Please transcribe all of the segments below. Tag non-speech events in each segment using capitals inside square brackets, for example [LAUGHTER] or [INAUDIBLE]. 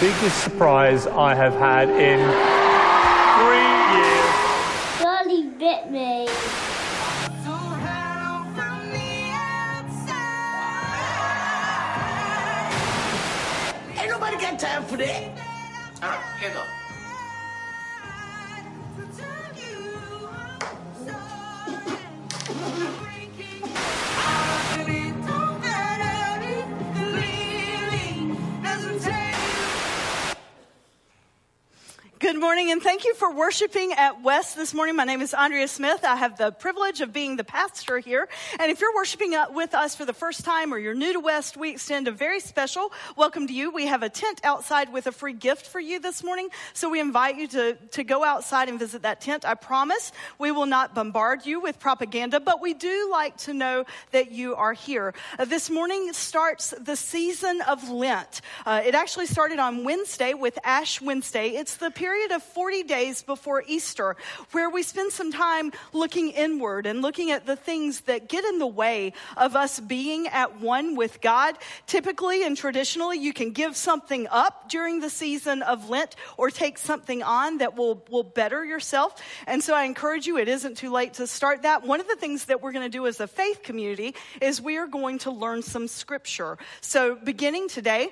biggest surprise I have had in three years. Charlie bit me. Ain't nobody got time for that. All right, hands up. Good morning, and thank you for worshiping at West this morning. My name is Andrea Smith. I have the privilege of being the pastor here. And if you're worshiping uh, with us for the first time or you're new to West, we extend a very special welcome to you. We have a tent outside with a free gift for you this morning. So we invite you to, to go outside and visit that tent. I promise we will not bombard you with propaganda, but we do like to know that you are here. Uh, this morning starts the season of Lent. Uh, it actually started on Wednesday with Ash Wednesday. It's the period period of 40 days before Easter where we spend some time looking inward and looking at the things that get in the way of us being at one with God. Typically and traditionally, you can give something up during the season of Lent or take something on that will, will better yourself. And so I encourage you, it isn't too late to start that. One of the things that we're going to do as a faith community is we are going to learn some scripture. So beginning today,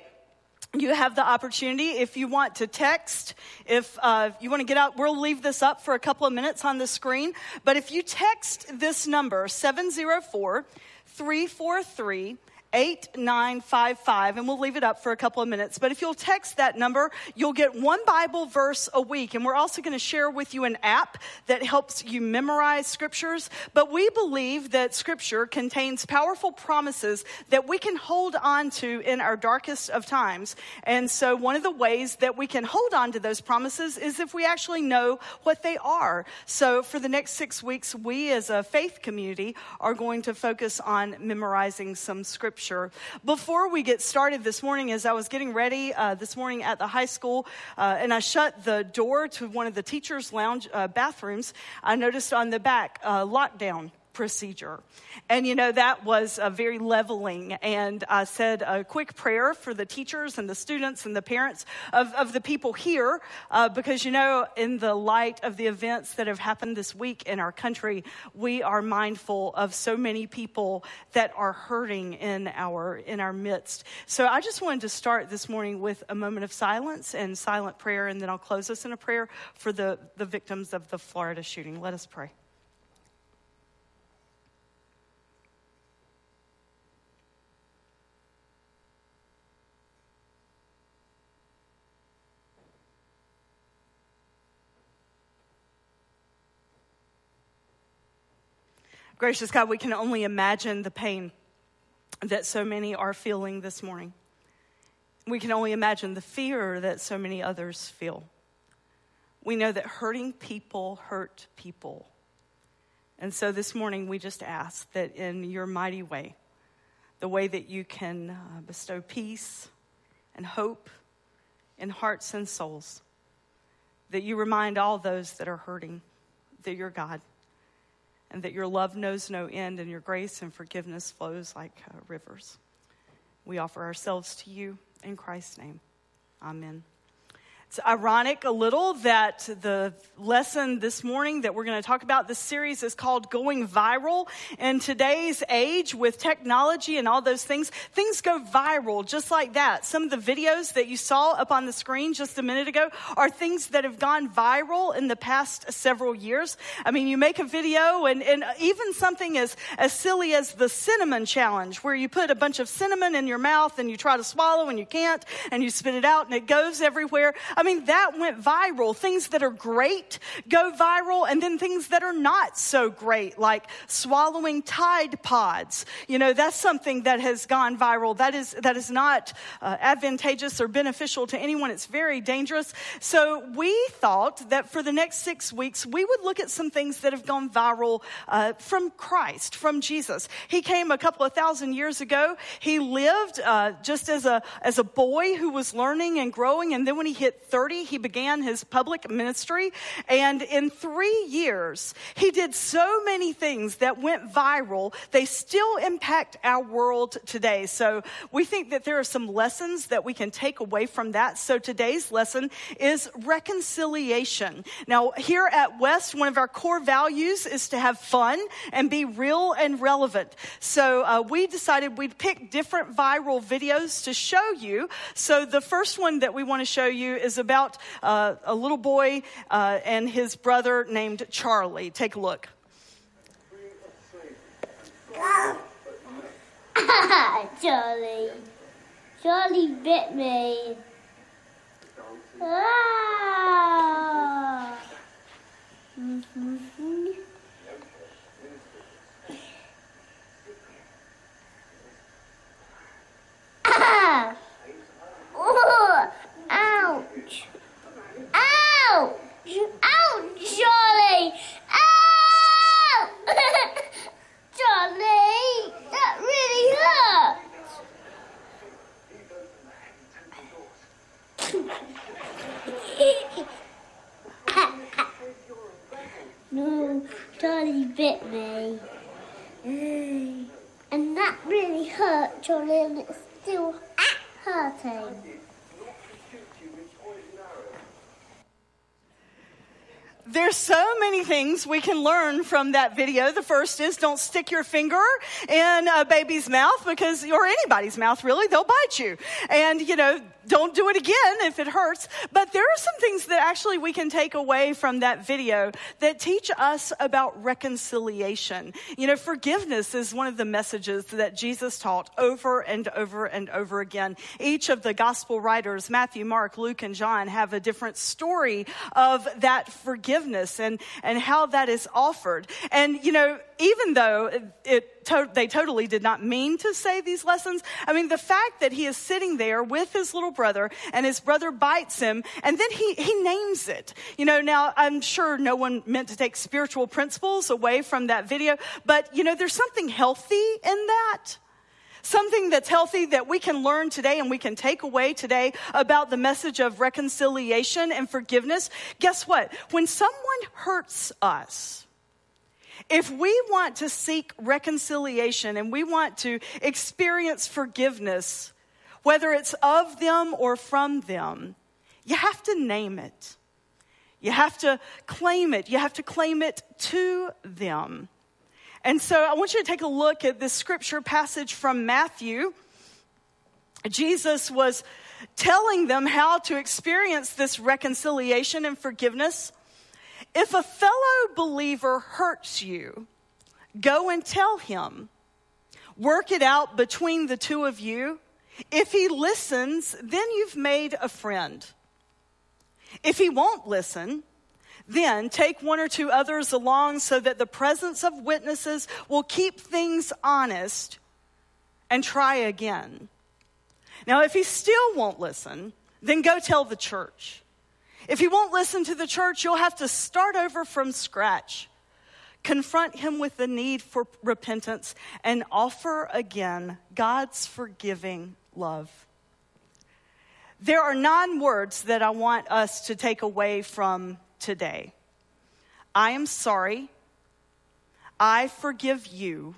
you have the opportunity if you want to text if uh, you want to get out we'll leave this up for a couple of minutes on the screen but if you text this number 704 343 8955, and we'll leave it up for a couple of minutes. But if you'll text that number, you'll get one Bible verse a week. And we're also going to share with you an app that helps you memorize scriptures. But we believe that scripture contains powerful promises that we can hold on to in our darkest of times. And so one of the ways that we can hold on to those promises is if we actually know what they are. So for the next six weeks, we as a faith community are going to focus on memorizing some scripture scripture. Before we get started this morning, as I was getting ready uh, this morning at the high school, uh, and I shut the door to one of the teachers' lounge uh, bathrooms, I noticed on the back uh, lockdown procedure. And you know, that was uh, very leveling. And I said a quick prayer for the teachers and the students and the parents of, of the people here, uh, because you know, in the light of the events that have happened this week in our country, we are mindful of so many people that are hurting in our, in our midst. So I just wanted to start this morning with a moment of silence and silent prayer, and then I'll close us in a prayer for the, the victims of the Florida shooting. Let us pray. Gracious God, we can only imagine the pain that so many are feeling this morning. We can only imagine the fear that so many others feel. We know that hurting people hurt people. And so this morning, we just ask that in your mighty way, the way that you can uh, bestow peace and hope in hearts and souls, that you remind all those that are hurting that you're God and that your love knows no end and your grace and forgiveness flows like uh, rivers. We offer ourselves to you in Christ's name. Amen. It's ironic a little that the lesson this morning that we're going to talk about this series is called Going Viral. In today's age with technology and all those things, things go viral just like that. Some of the videos that you saw up on the screen just a minute ago are things that have gone viral in the past several years. I mean, you make a video and, and even something as, as silly as the cinnamon challenge where you put a bunch of cinnamon in your mouth and you try to swallow and you can't and you spit it out and it goes everywhere. I mean, that went viral. Things that are great go viral, and then things that are not so great, like swallowing Tide Pods. You know, that's something that has gone viral. That is, that is not uh, advantageous or beneficial to anyone. It's very dangerous. So we thought that for the next six weeks, we would look at some things that have gone viral uh, from Christ, from Jesus. He came a couple of thousand years ago. He lived uh, just as a, as a boy who was learning and growing, and then when he hit 30, he began his public ministry. And in three years, he did so many things that went viral. They still impact our world today. So we think that there are some lessons that we can take away from that. So today's lesson is reconciliation. Now, here at West, one of our core values is to have fun and be real and relevant. So uh, we decided we'd pick different viral videos to show you. So the first one that we want to show you is about uh, a little boy uh, and his brother named Charlie. Take a look. [LAUGHS] Charlie. Charlie bit me. Ah. Mhm. Ah. Oh, ouch. Ouch. Ouch, Charlie. Ow! Charlie, that really hurt. no, Charlie bit me. And that really hurt, Charlie, and it's still hurting. There's so many things we can learn from that video. The first is don't stick your finger in a baby's mouth because, or anybody's mouth really, they'll bite you. And, you know, don't do it again if it hurts. But there are some things that actually we can take away from that video that teach us about reconciliation. You know, forgiveness is one of the messages that Jesus taught over and over and over again. Each of the gospel writers, Matthew, Mark, Luke, and John, have a different story of that forgiveness and, and how that is offered. And, you know, even though it, to, they totally did not mean to say these lessons, I mean, the fact that he is sitting there with his little brother and his brother bites him and then he, he names it. You know, now I'm sure no one meant to take spiritual principles away from that video, but you know, there's something healthy in that. Something that's healthy that we can learn today and we can take away today about the message of reconciliation and forgiveness. Guess what? When someone hurts us, if we want to seek reconciliation and we want to experience forgiveness, whether it's of them or from them, you have to name it. You have to claim it. You have to claim it to them. And so I want you to take a look at this scripture passage from Matthew. Jesus was telling them how to experience this reconciliation and forgiveness. If a fellow believer hurts you, go and tell him. Work it out between the two of you. If he listens, then you've made a friend. If he won't listen, then take one or two others along so that the presence of witnesses will keep things honest and try again. Now, if he still won't listen, then go tell the church. If he won't listen to the church, you'll have to start over from scratch. Confront him with the need for repentance and offer again God's forgiving love. There are nine words that I want us to take away from today I am sorry, I forgive you,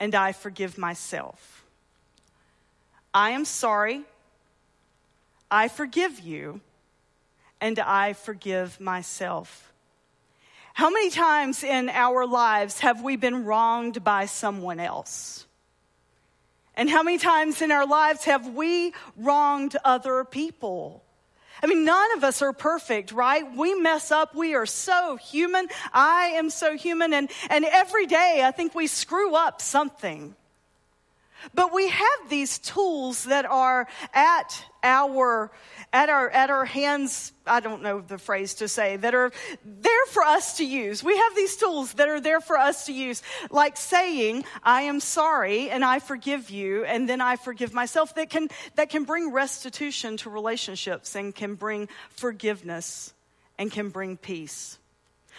and I forgive myself. I am sorry, I forgive you and I forgive myself. How many times in our lives have we been wronged by someone else? And how many times in our lives have we wronged other people? I mean, none of us are perfect, right? We mess up. We are so human. I am so human. And, and every day I think we screw up something. But we have these tools that are at our at our at our hands i don't know the phrase to say that are there for us to use. We have these tools that are there for us to use like saying i am sorry and i forgive you and then i forgive myself that can that can bring restitution to relationships and can bring forgiveness and can bring peace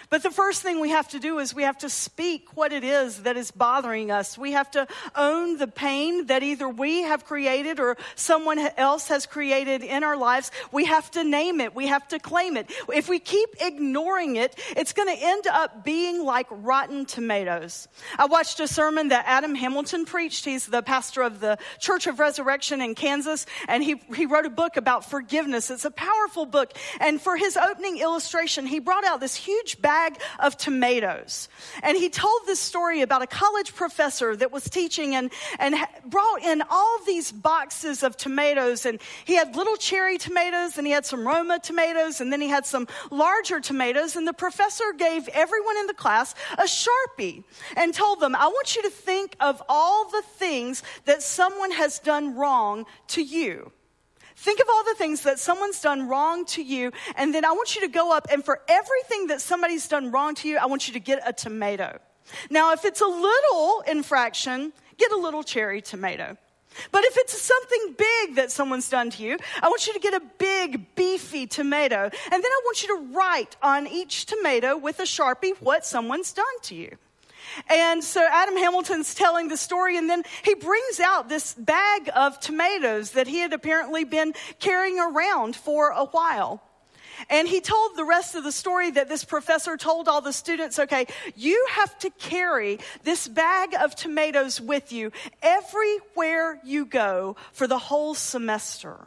But the first thing we have to do is we have to speak what it is that is bothering us. We have to own the pain that either we have created or someone else has created in our lives. We have to name it. We have to claim it. If we keep ignoring it, it's going to end up being like rotten tomatoes. I watched a sermon that Adam Hamilton preached. He's the pastor of the Church of Resurrection in Kansas, and he, he wrote a book about forgiveness. It's a powerful book. And for his opening illustration, he brought out this huge bag bag of tomatoes. And he told this story about a college professor that was teaching and, and brought in all these boxes of tomatoes. And he had little cherry tomatoes and he had some Roma tomatoes and then he had some larger tomatoes. And the professor gave everyone in the class a Sharpie and told them, I want you to think of all the things that someone has done wrong to you. Think of all the things that someone's done wrong to you, and then I want you to go up and for everything that somebody's done wrong to you, I want you to get a tomato. Now, if it's a little infraction, get a little cherry tomato. But if it's something big that someone's done to you, I want you to get a big, beefy tomato. And then I want you to write on each tomato with a Sharpie what someone's done to you. And so Adam Hamilton's telling the story, and then he brings out this bag of tomatoes that he had apparently been carrying around for a while. And he told the rest of the story that this professor told all the students, okay, you have to carry this bag of tomatoes with you everywhere you go for the whole semester.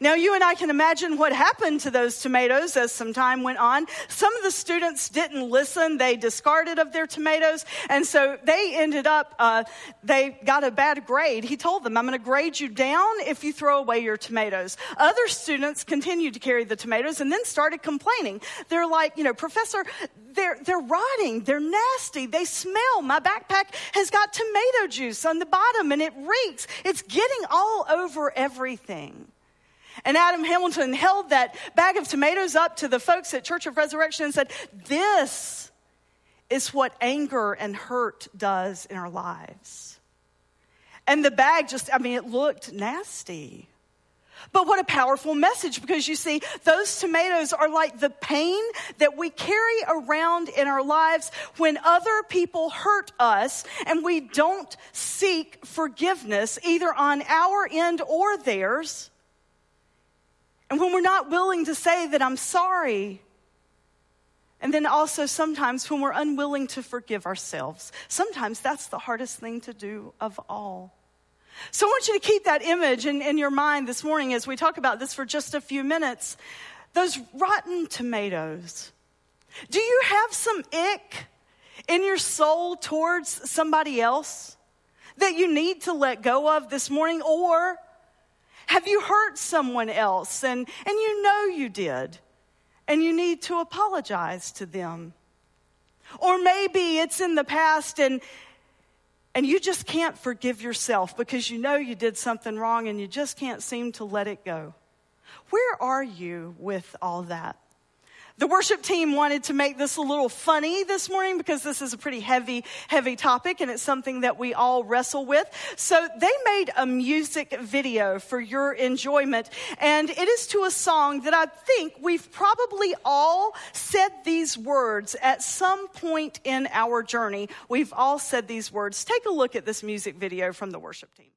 Now, you and I can imagine what happened to those tomatoes as some time went on. Some of the students didn't listen. They discarded of their tomatoes. And so they ended up, uh, they got a bad grade. He told them, I'm going to grade you down if you throw away your tomatoes. Other students continued to carry the tomatoes and then started complaining. They're like, you know, Professor, they're, they're rotting. They're nasty. They smell. My backpack has got tomato juice on the bottom and it reeks. It's getting all over everything. And Adam Hamilton held that bag of tomatoes up to the folks at Church of Resurrection and said, This is what anger and hurt does in our lives. And the bag just, I mean, it looked nasty. But what a powerful message because you see, those tomatoes are like the pain that we carry around in our lives when other people hurt us and we don't seek forgiveness either on our end or theirs. And when we're not willing to say that I'm sorry, and then also sometimes when we're unwilling to forgive ourselves, sometimes that's the hardest thing to do of all. So I want you to keep that image in, in your mind this morning as we talk about this for just a few minutes. Those rotten tomatoes. Do you have some ick in your soul towards somebody else that you need to let go of this morning? Or have you hurt someone else and, and you know you did and you need to apologize to them? Or maybe it's in the past and, and you just can't forgive yourself because you know you did something wrong and you just can't seem to let it go. Where are you with all that? The worship team wanted to make this a little funny this morning because this is a pretty heavy, heavy topic and it's something that we all wrestle with. So they made a music video for your enjoyment and it is to a song that I think we've probably all said these words at some point in our journey. We've all said these words. Take a look at this music video from the worship team.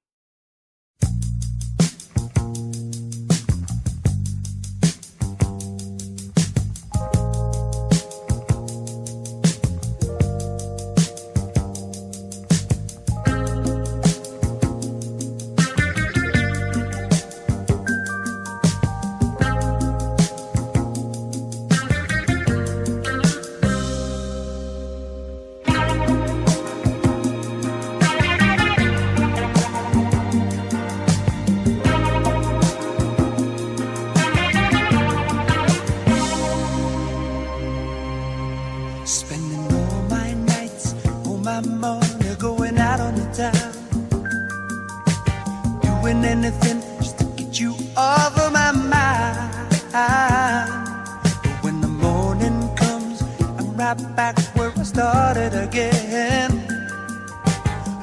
over my mind. But when the morning comes, I'm right back where I started again.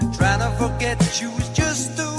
And trying to forget you is just the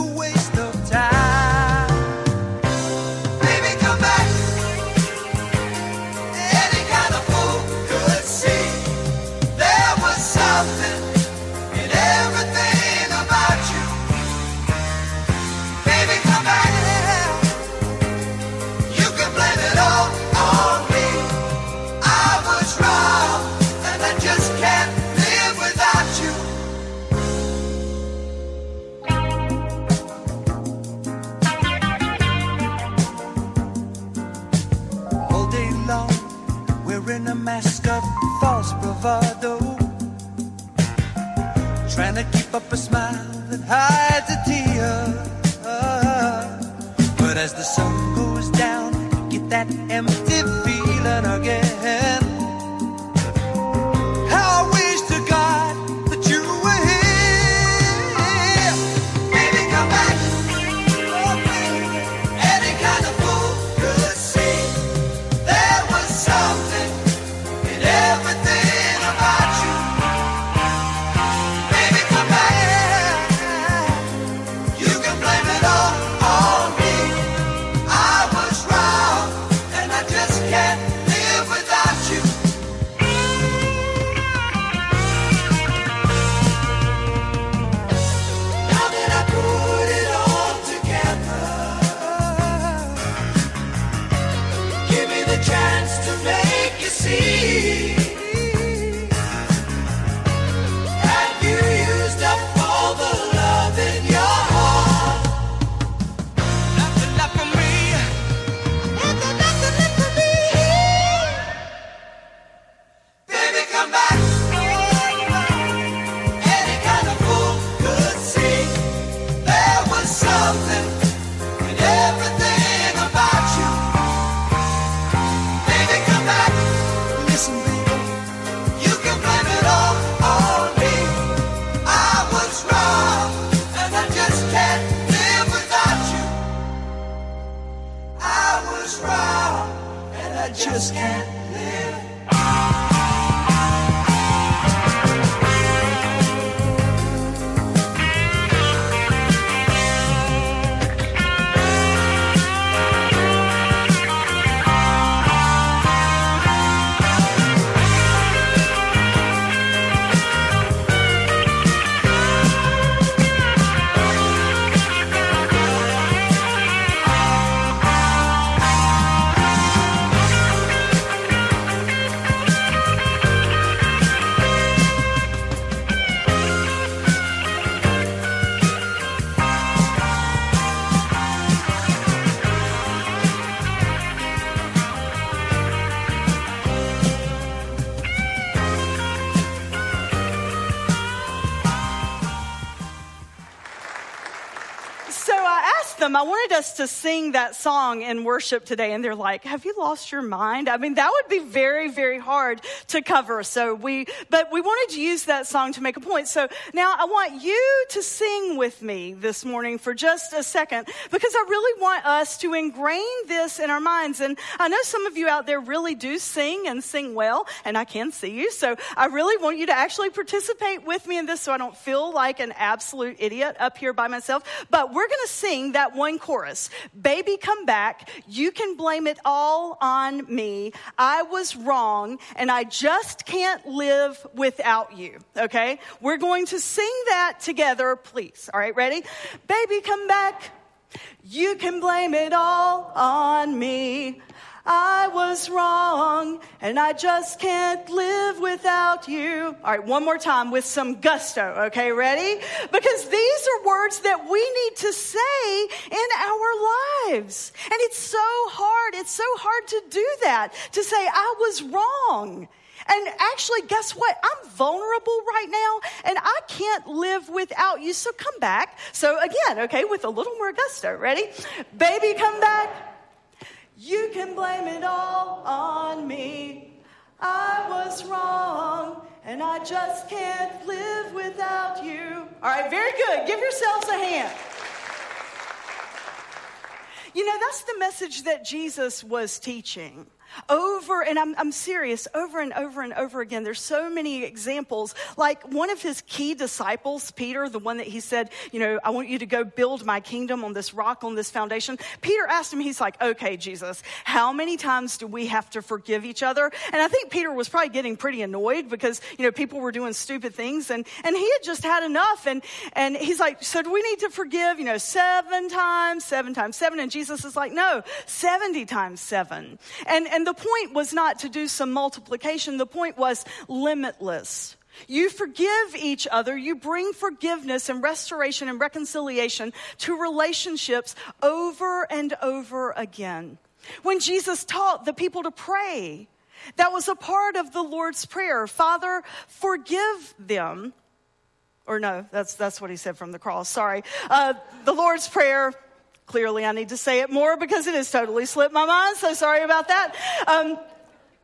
up a smile that hides a tear. But as the sun us to sing that song in worship today, and they're like, Have you lost your mind? I mean, that would be very, very hard to cover. So we, but we wanted to use that song to make a point. So now I want you to sing with me this morning for just a second, because I really want us to ingrain this in our minds. And I know some of you out there really do sing and sing well, and I can see you. So I really want you to actually participate with me in this so I don't feel like an absolute idiot up here by myself. But we're going to sing that one chorus Baby, come back. You can blame it all on me. I was wrong, and I just can't live without you. Okay? We're going to sing that together, please. All right, ready? Baby, come back. You can blame it all on me. I was wrong and I just can't live without you. All right, one more time with some gusto, okay? Ready? Because these are words that we need to say in our lives. And it's so hard. It's so hard to do that, to say, I was wrong. And actually, guess what? I'm vulnerable right now and I can't live without you. So come back. So again, okay, with a little more gusto. Ready? Baby, come back. You can blame it all on me. I was wrong and I just can't live without you. All right, very good. Give yourselves a hand. You know, that's the message that Jesus was teaching. Over, and I'm, I'm serious, over and over and over again. There's so many examples. Like one of his key disciples, Peter, the one that he said, you know, I want you to go build my kingdom on this rock, on this foundation. Peter asked him, he's like, okay, Jesus, how many times do we have to forgive each other? And I think Peter was probably getting pretty annoyed because, you know, people were doing stupid things and, and he had just had enough. And, and he's like, so do we need to forgive, you know, seven times, seven times seven? And Jesus is like, no, 70 times seven. And, and the point was not to do some multiplication. The point was limitless. You forgive each other. You bring forgiveness and restoration and reconciliation to relationships over and over again. When Jesus taught the people to pray, that was a part of the Lord's Prayer. Father, forgive them Or no, that's, that's what he said from the cross. Sorry. Uh, the Lord's Prayer. Clearly, I need to say it more because it has totally slipped my mind. So sorry about that. Um,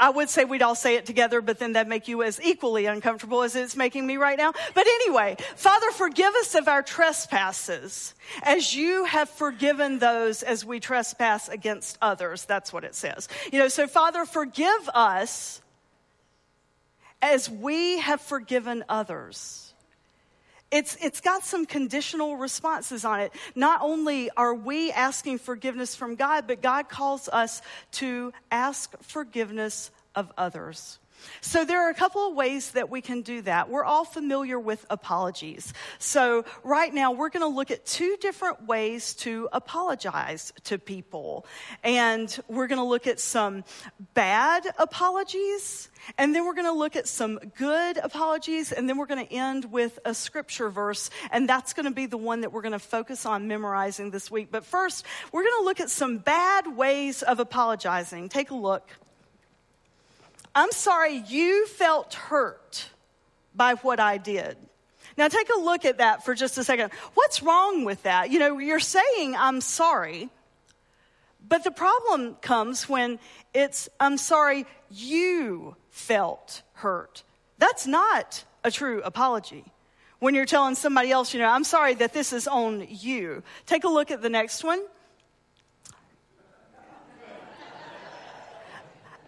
I would say we'd all say it together, but then that'd make you as equally uncomfortable as it's making me right now. But anyway, Father, forgive us of our trespasses as you have forgiven those as we trespass against others. That's what it says. You know, so Father, forgive us as we have forgiven others. It's, it's got some conditional responses on it. Not only are we asking forgiveness from God, but God calls us to ask forgiveness of others. So there are a couple of ways that we can do that. We're all familiar with apologies. So right now we're going to look at two different ways to apologize to people. And we're going to look at some bad apologies and then we're going to look at some good apologies, and then we're going to end with a scripture verse, and that's going to be the one that we're going to focus on memorizing this week. But first, we're going to look at some bad ways of apologizing. Take a look. I'm sorry you felt hurt by what I did. Now, take a look at that for just a second. What's wrong with that? You know, you're saying, I'm sorry, but the problem comes when it's, I'm sorry you felt hurt. That's not a true apology. When you're telling somebody else, you know, I'm sorry that this is on you. Take a look at the next one.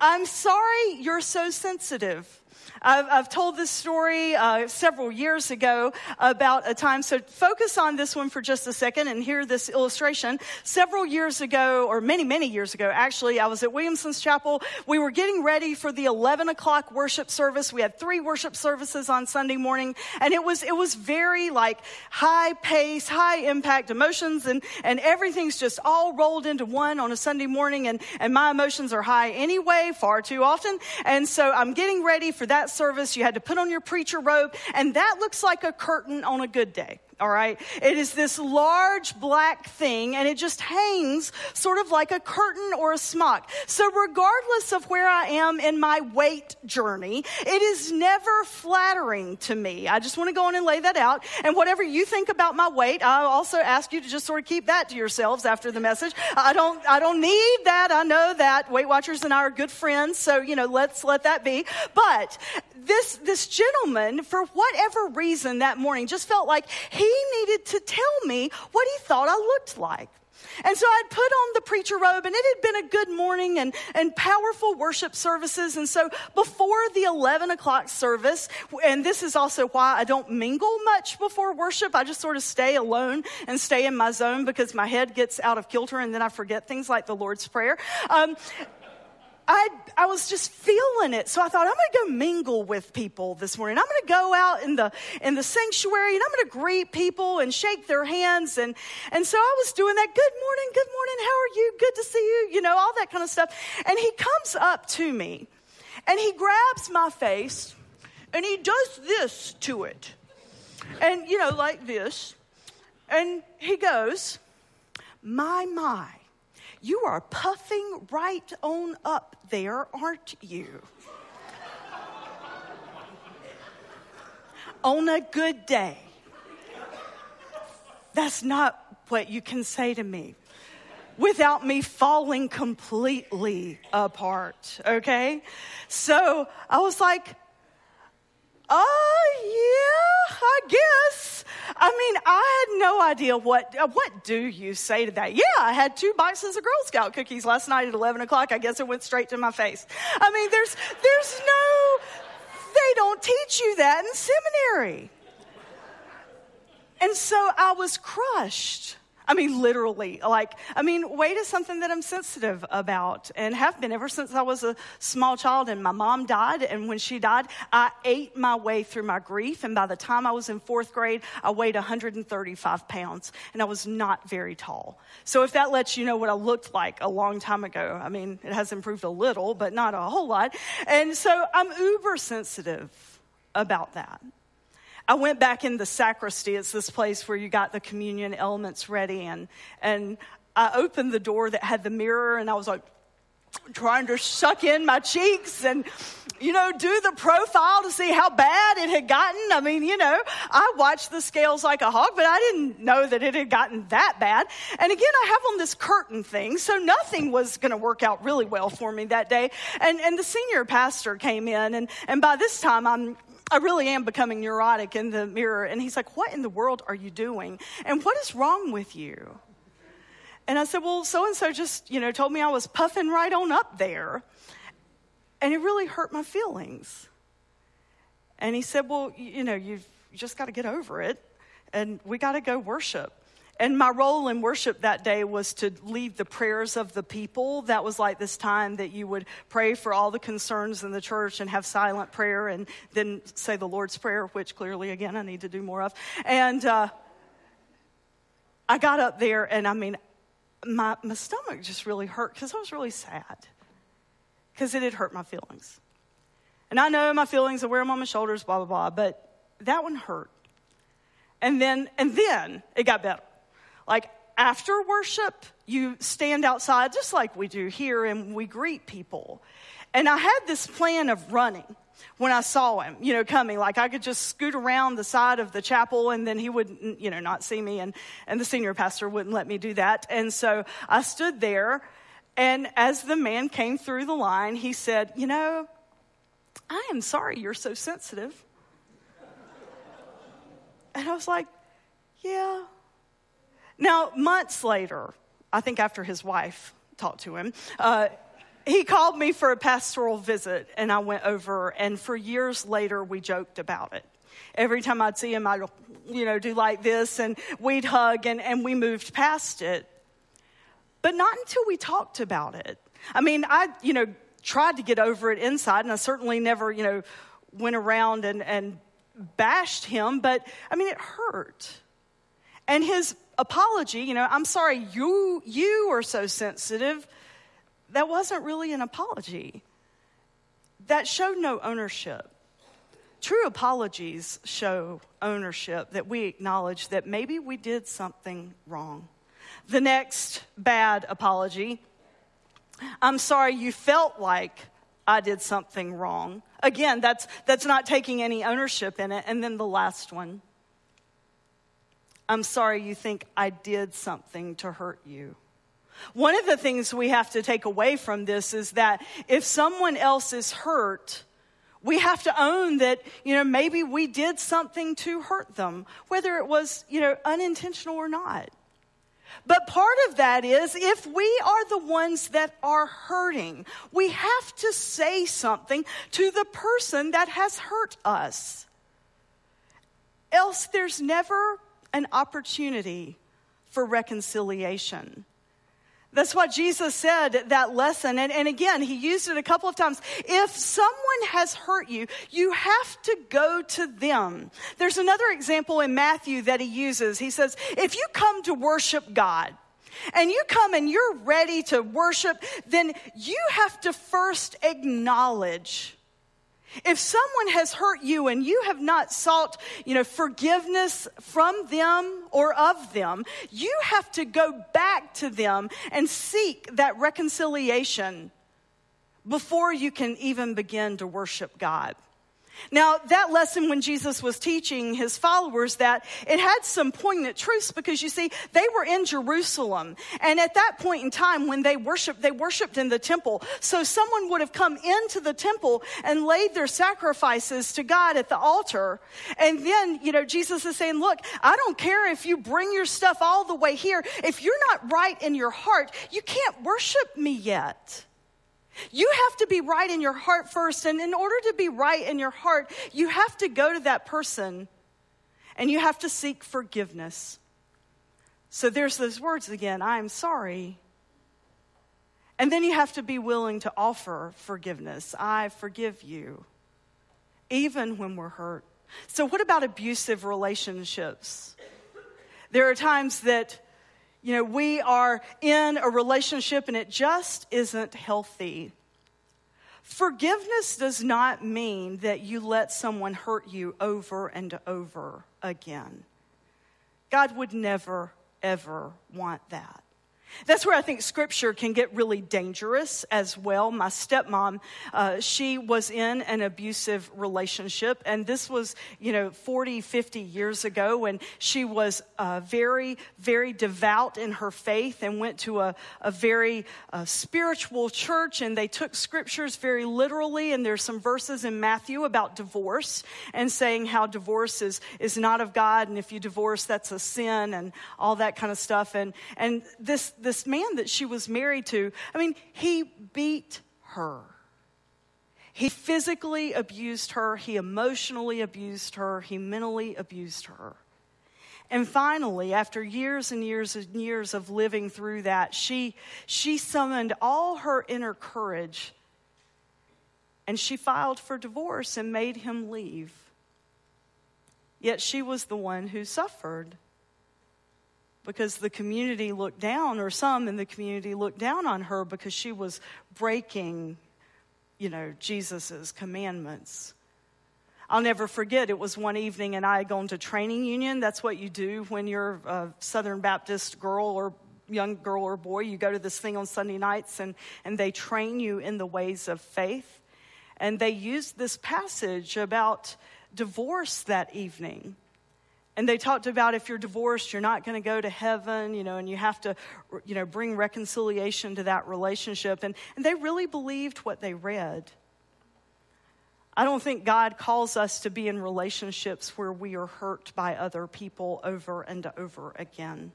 I'm sorry you're so sensitive. I've, I've told this story uh, several years ago about a time, so focus on this one for just a second and hear this illustration. Several years ago, or many, many years ago, actually, I was at Williamson's Chapel. We were getting ready for the 11 o'clock worship service. We had three worship services on Sunday morning, and it was, it was very like high pace, high impact emotions, and, and everything's just all rolled into one on a Sunday morning, and, and my emotions are high anyway, far too often. And so I'm getting ready for that service. You had to put on your preacher robe, and that looks like a curtain on a good day. All right. It is this large black thing and it just hangs sort of like a curtain or a smock. So regardless of where I am in my weight journey, it is never flattering to me. I just want to go on and lay that out. And whatever you think about my weight, I also ask you to just sort of keep that to yourselves after the message. I don't, I don't need that. I know that Weight Watchers and I are good friends. So, you know, let's let that be. But this, this gentleman, for whatever reason that morning, just felt like he needed to tell me what he thought I looked like. And so I'd put on the preacher robe, and it had been a good morning and, and powerful worship services. And so before the 11 o'clock service, and this is also why I don't mingle much before worship, I just sort of stay alone and stay in my zone because my head gets out of kilter and then I forget things like the Lord's Prayer. Um, I, I was just feeling it. So I thought, I'm going to go mingle with people this morning. I'm going to go out in the, in the sanctuary and I'm going to greet people and shake their hands. And, and so I was doing that. Good morning, good morning. How are you? Good to see you. You know, all that kind of stuff. And he comes up to me and he grabs my face and he does this to it. And, you know, like this. And he goes, My, my. You are puffing right on up there, aren't you? on a good day. That's not what you can say to me without me falling completely apart, okay? So I was like, oh, yeah, I guess. I mean, I had no idea what, uh, what do you say to that? Yeah, I had two boxes of Girl Scout cookies last night at 11 o'clock. I guess it went straight to my face. I mean, there's, there's no, they don't teach you that in seminary. And so I was crushed. I mean, literally, like, I mean, weight is something that I'm sensitive about and have been ever since I was a small child. And my mom died, and when she died, I ate my way through my grief. And by the time I was in fourth grade, I weighed 135 pounds, and I was not very tall. So if that lets you know what I looked like a long time ago, I mean, it has improved a little, but not a whole lot. And so I'm uber sensitive about that. I went back in the sacristy. It's this place where you got the communion elements ready. And, and I opened the door that had the mirror and I was like, trying to suck in my cheeks and, you know, do the profile to see how bad it had gotten. I mean, you know, I watched the scales like a hog, but I didn't know that it had gotten that bad. And again, I have on this curtain thing, so nothing was going to work out really well for me that day. And, and the senior pastor came in, and, and by this time, I'm, I really am becoming neurotic in the mirror. And he's like, What in the world are you doing? And what is wrong with you? And I said, Well, so and so just, you know, told me I was puffing right on up there. And it really hurt my feelings. And he said, Well, you know, you've just got to get over it. And we got to go worship. And my role in worship that day was to lead the prayers of the people. That was like this time that you would pray for all the concerns in the church and have silent prayer and then say the Lord's Prayer, which clearly, again, I need to do more of. And uh, I got up there, and I mean, my, my stomach just really hurt because I was really sad because it had hurt my feelings. And I know my feelings, I wear them on my shoulders, blah, blah, blah, but that one hurt. And then, and then it got better. Like after worship, you stand outside just like we do here and we greet people. And I had this plan of running when I saw him, you know, coming. Like I could just scoot around the side of the chapel and then he wouldn't, you know, not see me and, and the senior pastor wouldn't let me do that. And so I stood there and as the man came through the line, he said, you know, I am sorry you're so sensitive. And I was like, yeah. Now, months later, I think after his wife talked to him, uh, he called me for a pastoral visit, and I went over. And for years later, we joked about it. Every time I'd see him, I'd, you know, do like this, and we'd hug, and, and we moved past it. But not until we talked about it. I mean, I, you know, tried to get over it inside, and I certainly never, you know, went around and, and bashed him, but I mean, it hurt. And his apology, you know, I'm sorry you you are so sensitive. That wasn't really an apology. That showed no ownership. True apologies show ownership that we acknowledge that maybe we did something wrong. The next bad apology I'm sorry you felt like I did something wrong. Again, that's, that's not taking any ownership in it. And then the last one I'm sorry you think I did something to hurt you. One of the things we have to take away from this is that if someone else is hurt, we have to own that, you know, maybe we did something to hurt them, whether it was, you know, unintentional or not. But part of that is if we are the ones that are hurting, we have to say something to the person that has hurt us. Else, there's never an opportunity for reconciliation. That's what Jesus said, that lesson. And, and, again, he used it a couple of times. If someone has hurt you, you have to go to them. There's another example in Matthew that he uses. He says, if you come to worship God, and you come and you're ready to worship, then you have to first acknowledge if someone has hurt you and you have not sought, you know, forgiveness from them or of them, you have to go back to them and seek that reconciliation before you can even begin to worship God. Now, that lesson when Jesus was teaching his followers that it had some poignant truths because you see, they were in Jerusalem. And at that point in time, when they worshiped, they worshiped in the temple. So someone would have come into the temple and laid their sacrifices to God at the altar. And then, you know, Jesus is saying, look, I don't care if you bring your stuff all the way here. If you're not right in your heart, you can't worship me yet. You have to be right in your heart first. And in order to be right in your heart, you have to go to that person and you have to seek forgiveness. So there's those words again I'm sorry. And then you have to be willing to offer forgiveness. I forgive you, even when we're hurt. So, what about abusive relationships? There are times that you know, we are in a relationship and it just isn't healthy. Forgiveness does not mean that you let someone hurt you over and over again. God would never, ever want that. That's where I think scripture can get really dangerous as well. My stepmom, uh, she was in an abusive relationship, and this was, you know, 40, 50 years ago, and she was uh, very, very devout in her faith and went to a, a very uh, spiritual church, and they took scriptures very literally, and there's some verses in Matthew about divorce and saying how divorce is, is not of God, and if you divorce, that's a sin, and all that kind of stuff. And, and this, this man that she was married to, I mean, he beat her. He physically abused her, he emotionally abused her, he mentally abused her. And finally, after years and years and years of living through that, she, she summoned all her inner courage and she filed for divorce and made him leave. Yet she was the one who suffered because the community looked down, or some in the community looked down on her because she was breaking, you know, Jesus' commandments. I'll never forget, it was one evening and I had gone to training union. That's what you do when you're a Southern Baptist girl or young girl or boy. You go to this thing on Sunday nights and, and they train you in the ways of faith. And they used this passage about divorce that evening. And they talked about if you're divorced, you're not going to go to heaven, you know, and you have to, you know, bring reconciliation to that relationship. And, and they really believed what they read. I don't think God calls us to be in relationships where we are hurt by other people over and over again.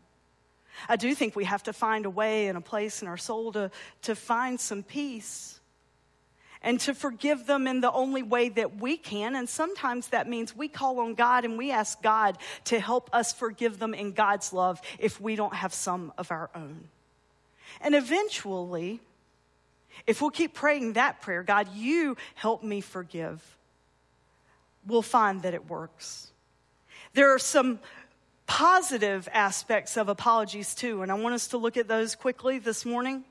I do think we have to find a way and a place in our soul to, to find some peace and to forgive them in the only way that we can. And sometimes that means we call on God and we ask God to help us forgive them in God's love if we don't have some of our own. And eventually, if we'll keep praying that prayer, God, you help me forgive, we'll find that it works. There are some positive aspects of apologies too, and I want us to look at those quickly this morning.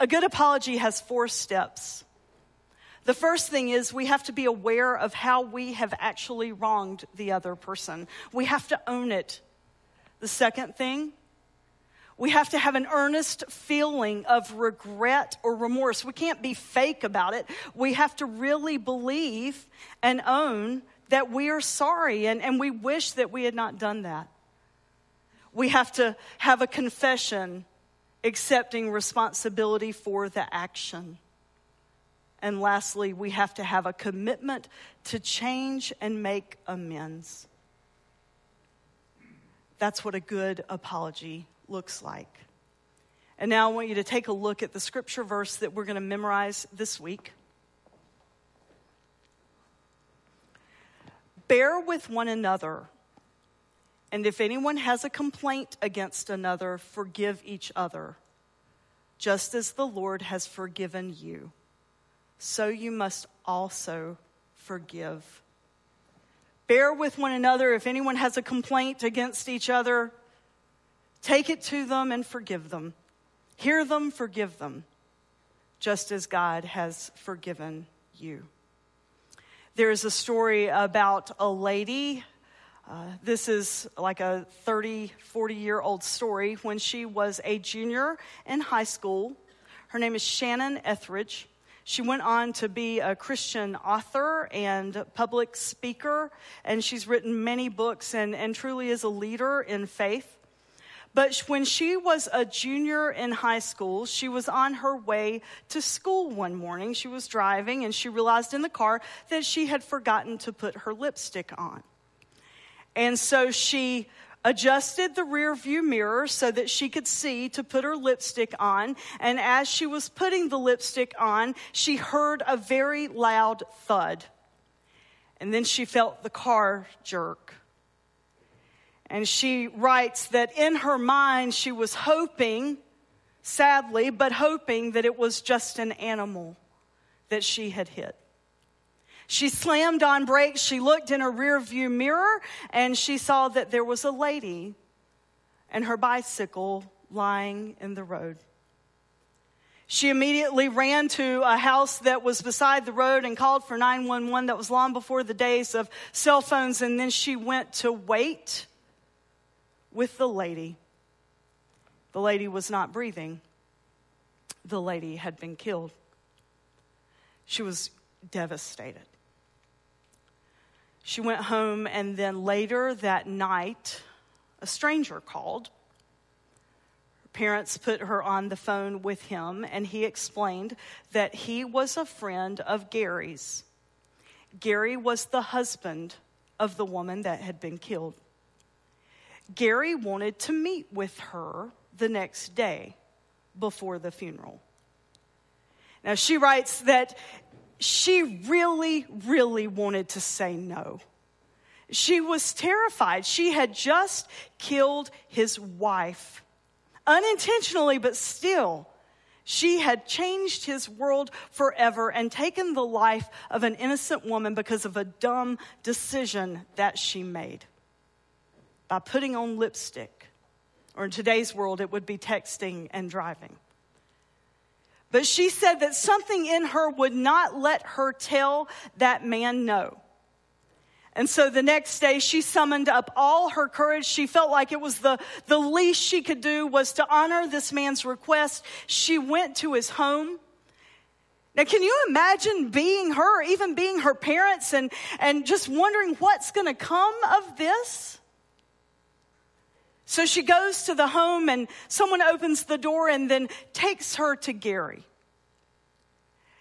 A good apology has four steps. The first thing is we have to be aware of how we have actually wronged the other person. We have to own it. The second thing, we have to have an earnest feeling of regret or remorse. We can't be fake about it. We have to really believe and own that we are sorry and, and we wish that we had not done that. We have to have a confession accepting responsibility for the action. And lastly, we have to have a commitment to change and make amends. That's what a good apology looks like. And now I want you to take a look at the scripture verse that we're going to memorize this week. Bear with one another and if anyone has a complaint against another, forgive each other, just as the Lord has forgiven you. So you must also forgive. Bear with one another. If anyone has a complaint against each other, take it to them and forgive them. Hear them, forgive them, just as God has forgiven you. There is a story about a lady uh, this is like a 30, 40 year old story. When she was a junior in high school, her name is Shannon Ethridge. She went on to be a Christian author and public speaker, and she's written many books and, and truly is a leader in faith. But when she was a junior in high school, she was on her way to school one morning. She was driving and she realized in the car that she had forgotten to put her lipstick on. And so she adjusted the rear view mirror so that she could see to put her lipstick on. And as she was putting the lipstick on, she heard a very loud thud. And then she felt the car jerk. And she writes that in her mind, she was hoping, sadly, but hoping that it was just an animal that she had hit. She slammed on brakes. She looked in her rearview mirror and she saw that there was a lady and her bicycle lying in the road. She immediately ran to a house that was beside the road and called for 911. That was long before the days of cell phones. And then she went to wait with the lady The lady was not breathing. The lady had been killed. She was devastated. She went home, and then later that night, a stranger called. Her parents put her on the phone with him, and he explained that he was a friend of Gary's. Gary was the husband of the woman that had been killed. Gary wanted to meet with her the next day before the funeral. Now, she writes that she really, really wanted to say no. She was terrified. She had just killed his wife, unintentionally, but still. She had changed his world forever and taken the life of an innocent woman because of a dumb decision that she made by putting on lipstick. Or in today's world, it would be texting and driving. But she said that something in her would not let her tell that man no. And so the next day she summoned up all her courage. She felt like it was the, the least she could do was to honor this man's request. She went to his home. Now, can you imagine being her, even being her parents, and, and just wondering what's going to come of this? So she goes to the home, and someone opens the door and then takes her to Gary.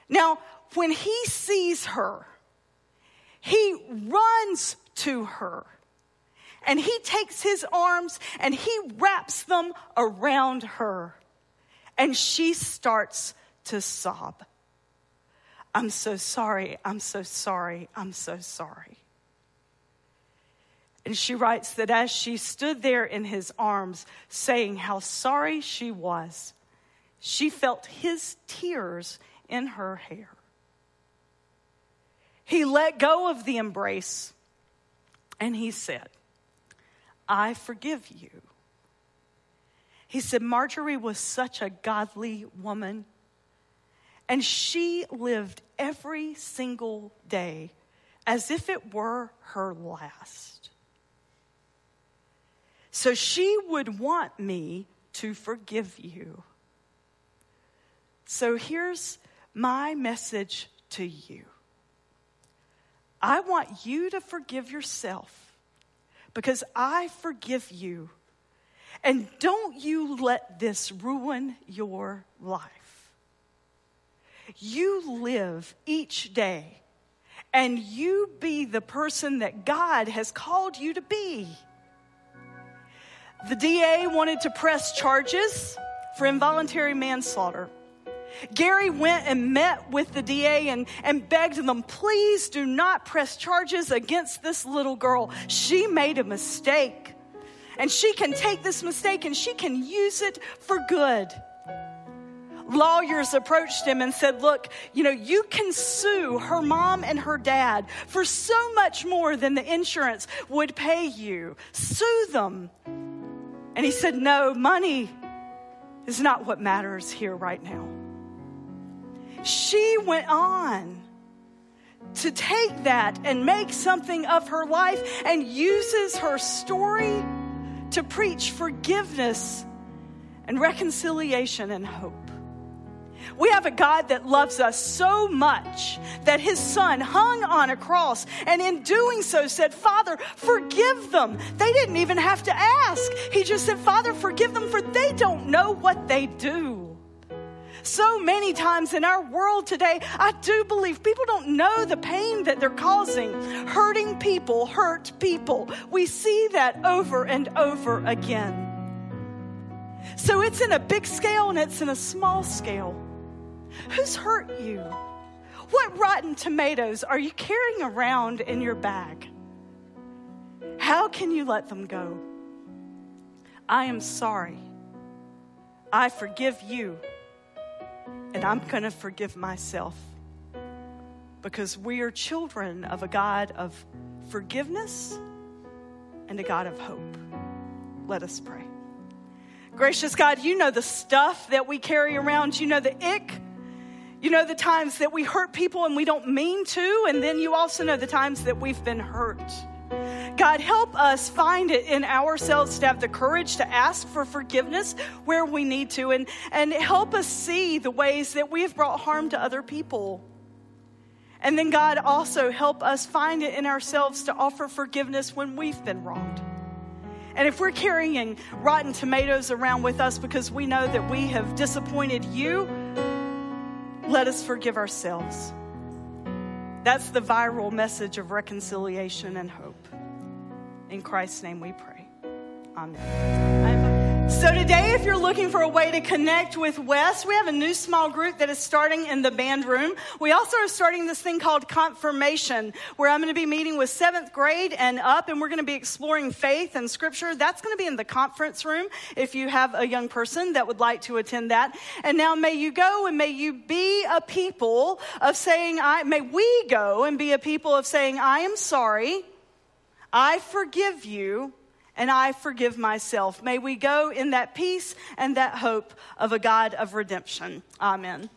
Now, when he sees her, he runs to her and he takes his arms and he wraps them around her. And she starts to sob. I'm so sorry, I'm so sorry, I'm so sorry. And she writes that as she stood there in his arms, saying how sorry she was, she felt his tears in her hair. He let go of the embrace and he said, I forgive you. He said, Marjorie was such a godly woman, and she lived every single day as if it were her last. So she would want me to forgive you. So here's my message to you I want you to forgive yourself because I forgive you. And don't you let this ruin your life. You live each day and you be the person that God has called you to be. The DA wanted to press charges for involuntary manslaughter. Gary went and met with the DA and, and begged them, please do not press charges against this little girl. She made a mistake. And she can take this mistake and she can use it for good. Lawyers approached him and said, Look, you know, you can sue her mom and her dad for so much more than the insurance would pay you. Sue them. And he said, No, money is not what matters here right now she went on to take that and make something of her life and uses her story to preach forgiveness and reconciliation and hope. We have a God that loves us so much that his son hung on a cross and in doing so said, Father, forgive them. They didn't even have to ask. He just said, Father, forgive them for they don't know what they do. So many times in our world today, I do believe people don't know the pain that they're causing. Hurting people hurt people. We see that over and over again. So it's in a big scale and it's in a small scale. Who's hurt you? What rotten tomatoes are you carrying around in your bag? How can you let them go? I am sorry. I forgive you. And I'm going to forgive myself because we are children of a God of forgiveness and a God of hope. Let us pray. Gracious God, you know the stuff that we carry around. You know the ick. You know the times that we hurt people and we don't mean to. And then you also know the times that we've been hurt. God, help us find it in ourselves to have the courage to ask for forgiveness where we need to, and, and help us see the ways that we have brought harm to other people. And then, God, also help us find it in ourselves to offer forgiveness when we've been wronged. And if we're carrying rotten tomatoes around with us because we know that we have disappointed you, let us forgive ourselves. That's the viral message of reconciliation and hope. In Christ's name we pray. Amen. So, today, if you're looking for a way to connect with Wes, we have a new small group that is starting in the band room. We also are starting this thing called Confirmation, where I'm going to be meeting with seventh grade and up, and we're going to be exploring faith and scripture. That's going to be in the conference room if you have a young person that would like to attend that. And now, may you go and may you be a people of saying, I, may we go and be a people of saying, I am sorry, I forgive you and I forgive myself. May we go in that peace and that hope of a God of redemption. Amen.